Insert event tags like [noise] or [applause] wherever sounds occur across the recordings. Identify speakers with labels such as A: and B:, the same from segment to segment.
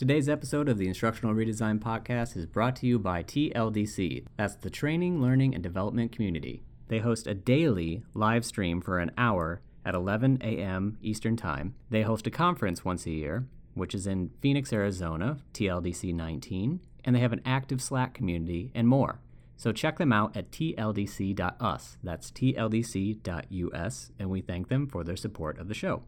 A: Today's episode of the Instructional Redesign Podcast is brought to you by TLDC. That's the Training, Learning, and Development Community. They host a daily live stream for an hour at 11 a.m. Eastern Time. They host a conference once a year, which is in Phoenix, Arizona, TLDC 19, and they have an active Slack community and more. So check them out at tldc.us. That's tldc.us, and we thank them for their support of the show.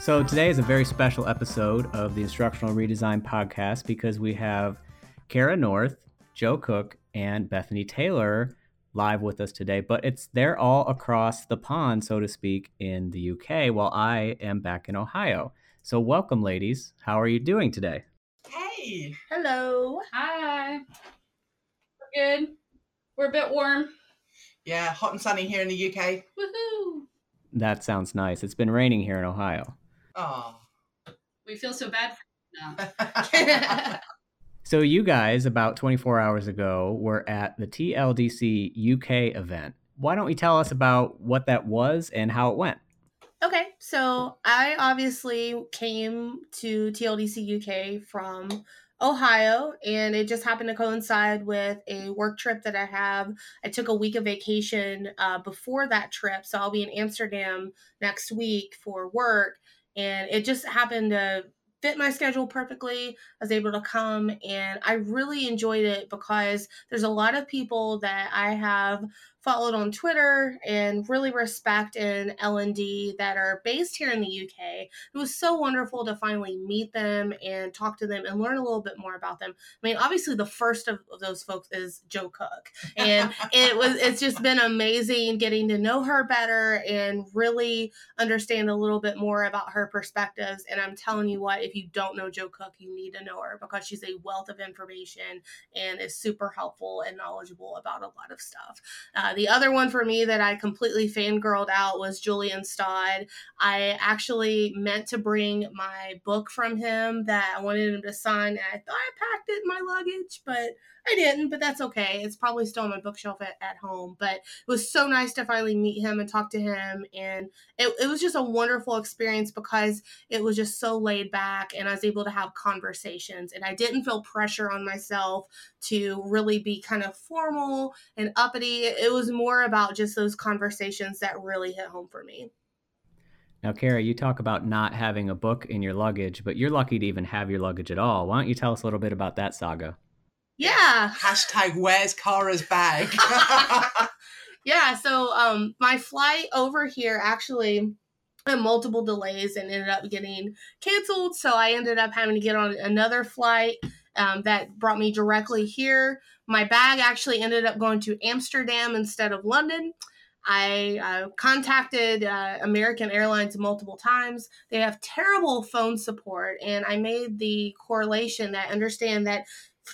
A: So today is a very special episode of the Instructional Redesign podcast because we have Kara North, Jo Cook, and Bethany Taylor live with us today. But it's they're all across the pond, so to speak, in the UK, while I am back in Ohio. So welcome, ladies. How are you doing today?
B: Hey.
C: Hello.
D: Hi. We're good. We're a bit warm.
B: Yeah, hot and sunny here in the UK.
D: Woohoo!
A: That sounds nice. It's been raining here in Ohio.
B: Oh.
D: We feel so bad for you now. [laughs] [laughs]
A: So you guys, about 24 hours ago, were at the TLDC UK event. Why don't you tell us about what that was and how it went?
C: Okay, so I obviously came to TLDC UK from Ohio, and it just happened to coincide with a work trip that I have. I took a week of vacation uh, before that trip, so I'll be in Amsterdam next week for work, and it just happened to fit my schedule perfectly. I was able to come and I really enjoyed it because there's a lot of people that I have followed on Twitter and really respect in L&D that are based here in the UK. It was so wonderful to finally meet them and talk to them and learn a little bit more about them. I mean, obviously the first of, those folks is Jo Cook. And it was it's just been amazing getting to know her better and really understand a little bit more about her perspectives. And I'm telling you what, if you don't know Jo Cook, you need to know her because she's a wealth of information and is super helpful and knowledgeable about a lot of stuff. Uh, uh, the other one for me that I completely fangirled out was Julian Stodd. I actually meant to bring my book from him that I wanted him to sign, and I thought I packed it in my luggage, but I didn't, but that's okay. It's probably still on my bookshelf at, at home. But it was so nice to finally meet him and talk to him. And it, it was just a wonderful experience because it was just so laid back and I was able to have conversations. And I didn't feel pressure on myself to really be kind of formal and uppity. It was more about just those conversations that really hit home for me.
A: Now, Kara, you talk about not having a book in your luggage, but you're lucky to even have your luggage at all. Why don't you tell us a little bit about that saga?
C: Yeah.
B: Hashtag where's Kara's bag? [laughs] [laughs]
C: yeah. So um, my flight over here actually had multiple delays and ended up getting canceled. So I ended up having to get on another flight um, that brought me directly here. My bag actually ended up going to Amsterdam instead of London. I uh, contacted uh, American Airlines multiple times. They have terrible phone support, and I made the correlation that I understand that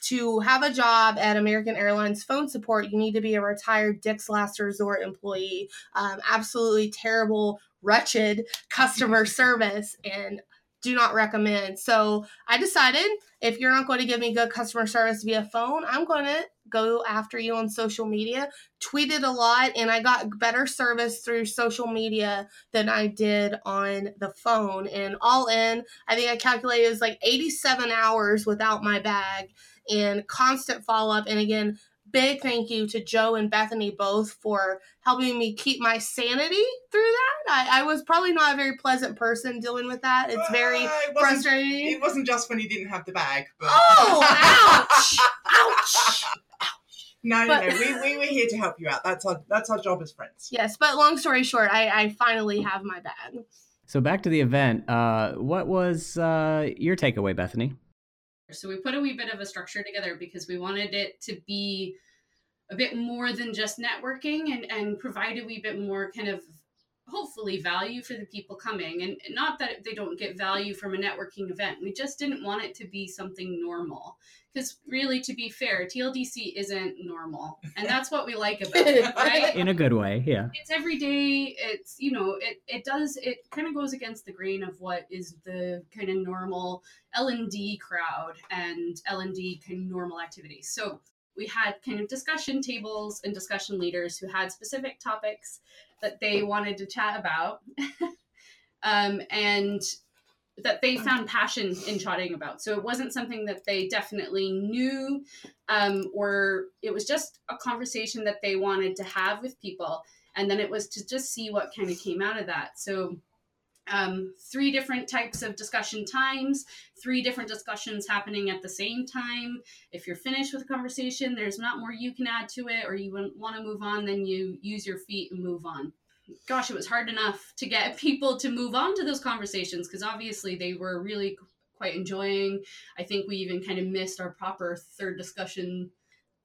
C: to have a job at American Airlines phone support, you need to be a retired Dick's Last Resort employee. Um, absolutely terrible, wretched customer service, and do not recommend. So I decided if you're not going to give me good customer service via phone, I'm going to go after you on social media. Tweeted a lot, and I got better service through social media than I did on the phone. And all in, I think I calculated it was like 87 hours without my bag and constant follow up. And again, big thank you to Jo and Bethany both for helping me keep my sanity through that. I, I was probably not a very pleasant person dealing with that. It's very uh, it frustrating.
B: It wasn't just when you didn't have the bag. But...
C: Oh, [laughs] ouch! ouch!
B: No, no, but, no. We, we were here to help you out. That's our that's our job as friends.
C: Yes, but long story short, I, I finally have my bag.
A: So back to the event. Uh, what was uh, your takeaway, Bethany?
D: So we put a wee bit of a structure together because we wanted it to be a bit more than just networking and, and provide a wee bit more kind of hopefully value for the people coming. And not that they don't get value from a networking event. We just didn't want it to be something normal. Because really to be fair tldc isn't normal. And [laughs] that's what we like about it [laughs] right?
A: In a good way yeah.
D: It's every day. It's you know it it does it kind of goes against the grain of what is the kind of normal l&d crowd and l&d kind of normal activities so we had kind of discussion tables and discussion leaders who had specific topics that they wanted to chat about. [laughs] um, and that they found passion in chatting about. So it wasn't something that they definitely knew, um, or it was just a conversation that they wanted to have with people. And then it was to just see what kind of came out of that. So um, three different types of discussion times, three different discussions happening at the same time. If you're finished with a conversation, there's not more you can add to it, or you want to move on, then you use your feet and move on. Gosh, it was hard enough to get [laughs] people to move on to those conversations because obviously they were really quite enjoying. I think we even kind of missed our proper third discussion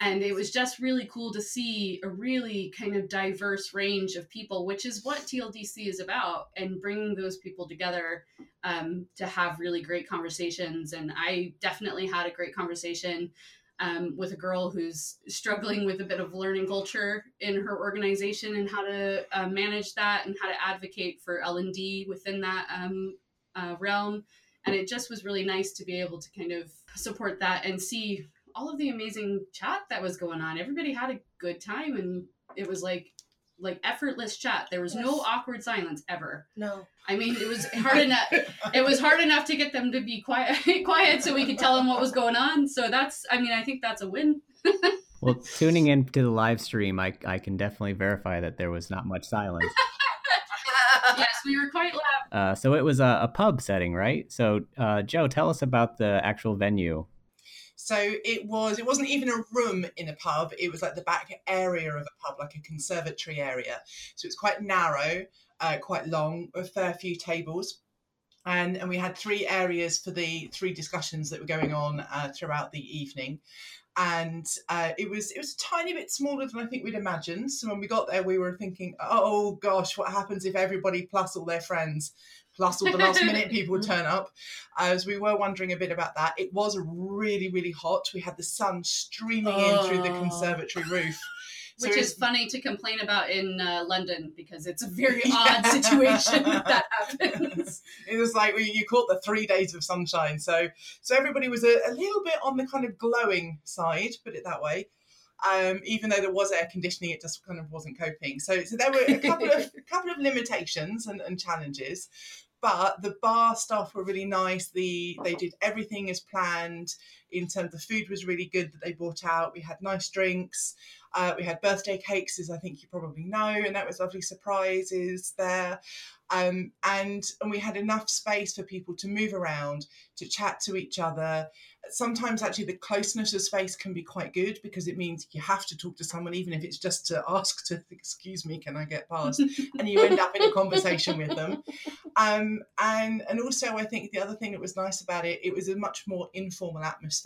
D: and it was just really cool to see a really kind of diverse range of people which is what tldc is about and bringing those people together um, to have really great conversations. And i definitely had a great conversation um, with a girl who's struggling with a bit of learning culture in her organization and how to uh, manage that and how to advocate for l&d within that um, uh, realm. And it just was really nice to be able to kind of support that and see all of the amazing chat that was going on. Everybody had a good time and it was like like effortless chat. There was yes. no awkward silence ever.
C: No.
D: I mean, it was hard enough. [laughs] It was hard enough to get them to be quiet, [laughs] quiet, so we could tell them what was going on. So that's. I mean, I think that's a win. [laughs]
A: well, tuning in to the live stream, I I can definitely verify that there was not much silence.
D: yes, we were quite loud.
A: Uh, so it was a, a, pub setting, right? So, uh, Jo, tell us about the actual venue.
B: So it was. It wasn't even a room in a pub. It was like the back area of a pub, like a conservatory area. So it's quite narrow, uh, quite long, a fair few tables. And, and we had three areas for the three discussions that were going on uh, throughout the evening and uh, it was it was a tiny bit smaller than I think we'd imagined. So when we got there, we were thinking, "Oh gosh, what happens if everybody plus all their friends plus all the last [laughs] minute people would turn up. As we were wondering a bit about that, it was really, really hot. We had the sun streaming oh. in through the oh. conservatory roof.
D: Which is funny to complain about in uh, London because it's a [laughs] very odd situation that happens. [laughs]
B: it was like we, you caught the three days of sunshine, so so everybody was a, a little bit on the kind of glowing side, put it that way. Um, even though there was air conditioning, it just kind of wasn't coping. So, so there were a couple of a [laughs] couple of limitations and, and challenges, but the bar staff were really nice. The they did everything as planned. In terms, of the food was really good that they brought out. We had nice drinks. Uh, we had birthday cakes, as I think you probably know, and that was lovely surprises there. Um, and and we had enough space for people to move around, to chat to each other, sometimes actually the closeness of space can be quite good because it means you have to talk to someone even if it's just to ask to [laughs] excuse me can i get past and you end up in a conversation with them um, and and also i think the other thing that was nice about it it was a much more informal atmosphere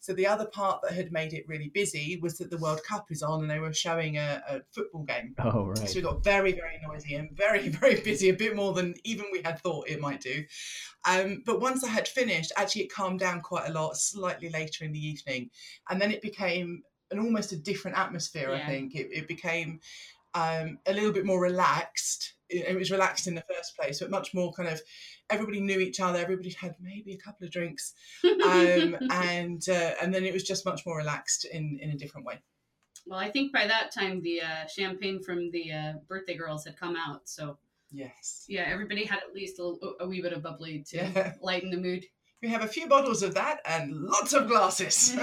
B: so the other part that had made it really busy was that the world cup is on and they were showing a, a football game
A: oh right
B: so we got very very noisy and very [laughs] very busy a bit more than even we had thought it might do um, but once I had finished, actually it calmed down quite a lot slightly later in the evening. And then it became an almost a different atmosphere, yeah. I think. It, it became um, a little bit more relaxed. It, it, was relaxed in the first place, but much more kind of everybody knew each other. Everybody had maybe a couple of drinks, um, [laughs] and uh, and then it was just much more relaxed in in a different way.
D: Well, I think by that time the uh, champagne from the uh, birthday girls had come out, so
B: Yes.
D: Yeah, everybody had at least a, a wee bit of bubbly to yeah. lighten the mood.
B: We have a few bottles of that and lots of glasses.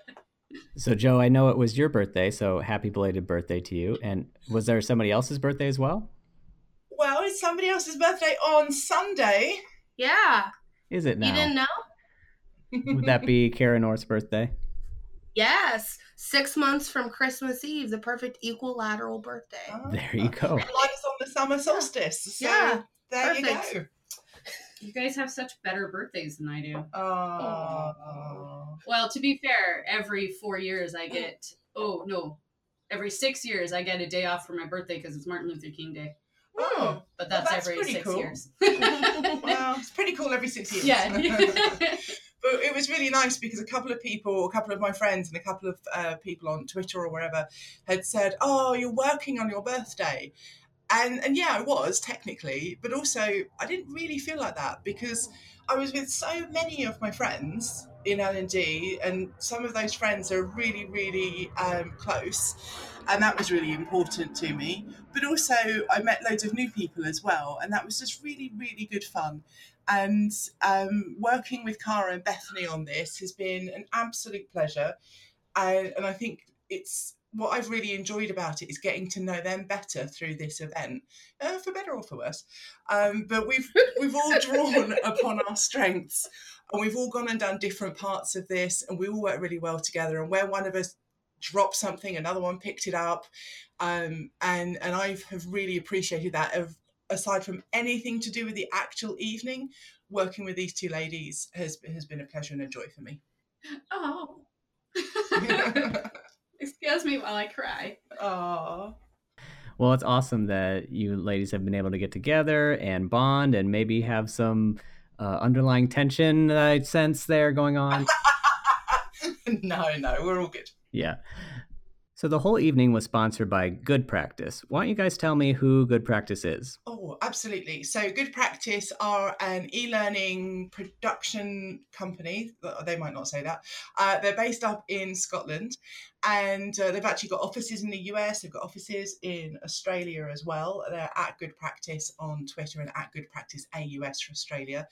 B: [laughs]
A: so, Jo, I know it was your birthday, so happy belated birthday to you. And was there somebody else's birthday as well?
B: Well, it's somebody else's birthday on Sunday.
C: Yeah.
A: Is it now?
C: You didn't know?
A: Would that be [laughs] Kara North's birthday?
C: Yes, six months from Christmas Eve, the perfect equilateral birthday.
A: Oh. There you go.
B: Mine's on the summer solstice. So yeah, there perfect. you go.
D: You guys have such better birthdays than I do.
B: Oh.
D: Well, to be fair, every four years I get, oh, no, every six years I get a day off for my birthday because it's Martin Luther King Day.
B: Oh,
D: but that's, well, that's every six cool. years. [laughs]
B: well, it's pretty cool every six years.
D: Yeah. [laughs] [laughs]
B: but it was really nice because a couple of people, a couple of my friends, and a couple of uh, people on Twitter or wherever had said, "Oh, you're working on your birthday," and and yeah, I was technically, but also I didn't really feel like that because I was with so many of my friends in L&D and some of those friends are really, really um, close. And that was really important to me. But also, I met loads of new people as well. And that was just really, really good fun. And um, working with Kara and Bethany on this has been an absolute pleasure. And, and I think it's what I've really enjoyed about it is getting to know them better through this event, uh, for better or for worse. Um, but we've we've all drawn [laughs] upon our strengths, and we've all gone and done different parts of this, and we all work really well together. And where one of us dropped something, another one picked it up, um, and and I have really appreciated that. Of aside from anything to do with the actual evening, working with these two ladies has has been a pleasure and a joy for me.
D: Oh. [laughs] Excuse me while I cry.
B: Oh.
A: Well, it's awesome that you ladies have been able to get together and bond and maybe have some uh, underlying tension that I sense there going on. [laughs]
B: no, no, we're all good.
A: Yeah. So the whole evening was sponsored by Good Practice. Why don't you guys tell me who Good Practice is?
B: Oh, absolutely. So Good Practice are an e-learning production company. They might not say that. Uh, they're based up in Scotland, and uh, they've actually got offices in the US. They've got offices in Australia as well. They're at Good Practice on Twitter and at Good Practice AUS for Australia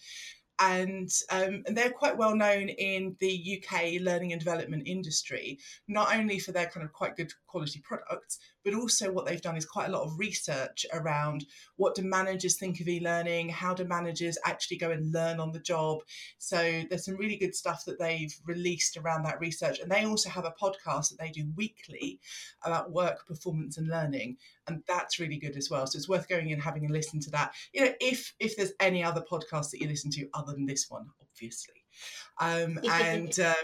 B: and, um, and they're quite well known in the UK learning and development industry, not only for their kind of quite good quality products, but also what they've done is quite a lot of research around what do managers think of e-learning, how do managers actually go and learn on the job. So there's some really good stuff that they've released around that research, and they also have a podcast that they do weekly about work performance and learning, and that's really good as well. So it's worth going and having a listen to that. You know, if if there's any other podcasts that you listen to other than this one, obviously. Um, [laughs] and uh,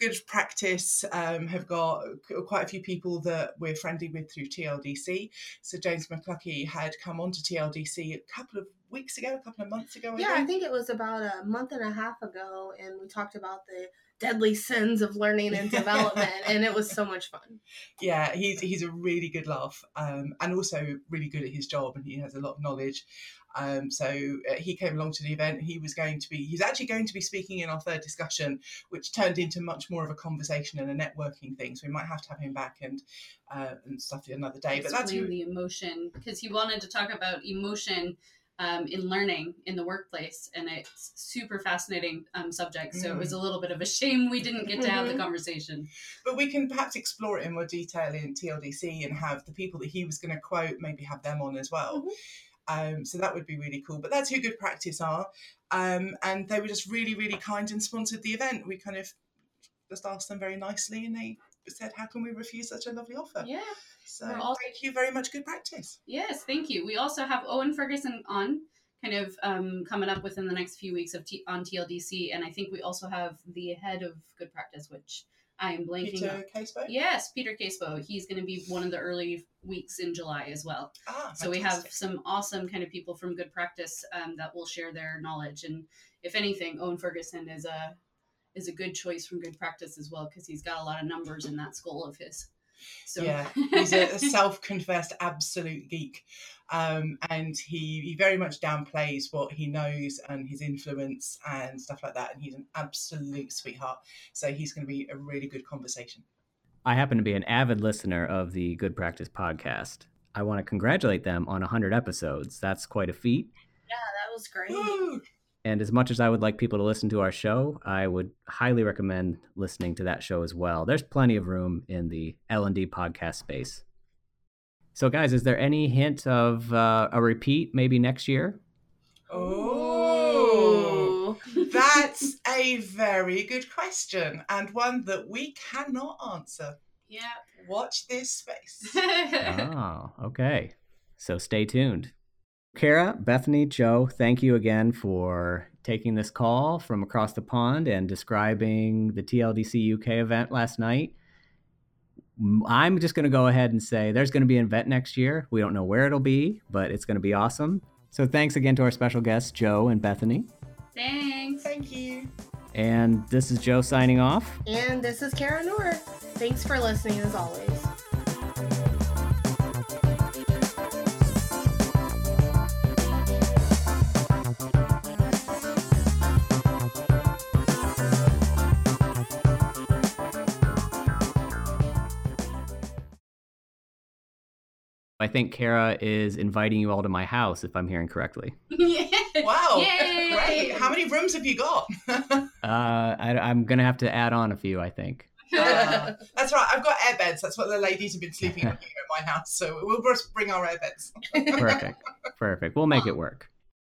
B: good practice um, have got quite a few people that we're friendly with through TLDC. So James McCluckey had come on to TLDC a couple of weeks ago, a couple of months ago.
C: I yeah, think. I think it was about a month and a half ago, and we talked about the deadly sins of learning and development [laughs] and it was so much fun
B: yeah he's he's a really good laugh um, and also really good at his job and he has a lot of knowledge um, so uh, he came along to the event he was going to be he's actually going to be speaking in our third discussion which turned into much more of a conversation and a networking thing so we might have to have him back and uh, and stuff another day
D: but that's the emotion because he wanted to talk about emotion um, in learning in the workplace, and it's super fascinating um, subject. So mm. it was a mm. little bit of a shame we didn't get to have the [laughs] conversation.
B: But we can perhaps explore it in more detail in TLDC and have the people that he was going to quote maybe have them on as well. Mm-hmm. Um, so that would be really cool. But that's who Good Practice are, um, and they were just really, really kind and sponsored the event. We kind of just asked them very nicely, and they said, "How can we refuse such a lovely offer?"
D: Yeah.
B: So also, thank you very much. Good practice.
D: Yes, thank you. We also have Owen Ferguson on, kind of um, coming up within the next few weeks of T- on TLDC, and I think we also have the head of Good Practice, which I am blanking.
B: Peter Casebow.
D: Yes, Peter Casebow. He's going to be one of the early weeks in July as well.
B: Ah,
D: so we have some awesome kind of people from Good Practice um, that will share their knowledge, and if anything, Owen Ferguson is a is a good choice from Good Practice as well because he's got a lot of numbers in that school of his.
B: So yeah, [laughs] he's a, self-confessed absolute geek, um, and he he very much downplays what he knows and his influence and stuff like that. And he's an absolute sweetheart. So he's going to be a really good conversation.
A: I happen to be an avid listener of the Good Practice podcast. I want to congratulate them on 100 episodes. That's quite a feat.
C: Yeah, that was great. Woo!
A: And as much as I would like people to listen to our show, I would highly recommend listening to that show as well. There's plenty of room in the L&D podcast space. So guys, is there any hint of uh, a repeat maybe next year?
B: Oh, [laughs] that's a very good question and one that we cannot answer.
D: Yeah.
B: Watch this space.
A: oh, [laughs] okay. So stay tuned. Kara, Bethany, Jo, thank you again for taking this call from across the pond and describing the TLDC UK event last night. I'm just going to go ahead and say there's going to be an event next year. We don't know where it'll be, but it's going to be awesome. So thanks again to our special guests, Jo and Bethany.
D: Thanks.
B: Thank you.
A: And this is Jo signing off.
C: And this is Kara Noor. Thanks for listening as always.
A: I think Kara is inviting you all to my house, if I'm hearing correctly. [laughs]
D: yeah.
B: Wow,
D: Yay!
B: great! How many rooms have you got? [laughs]
A: Uh, I, I'm gonna have to add on a few, I think.
B: Uh, that's right. I've got air beds. That's what the ladies have been sleeping on here at my house. So we'll just bring our air beds.
A: Perfect. Perfect. We'll make it work.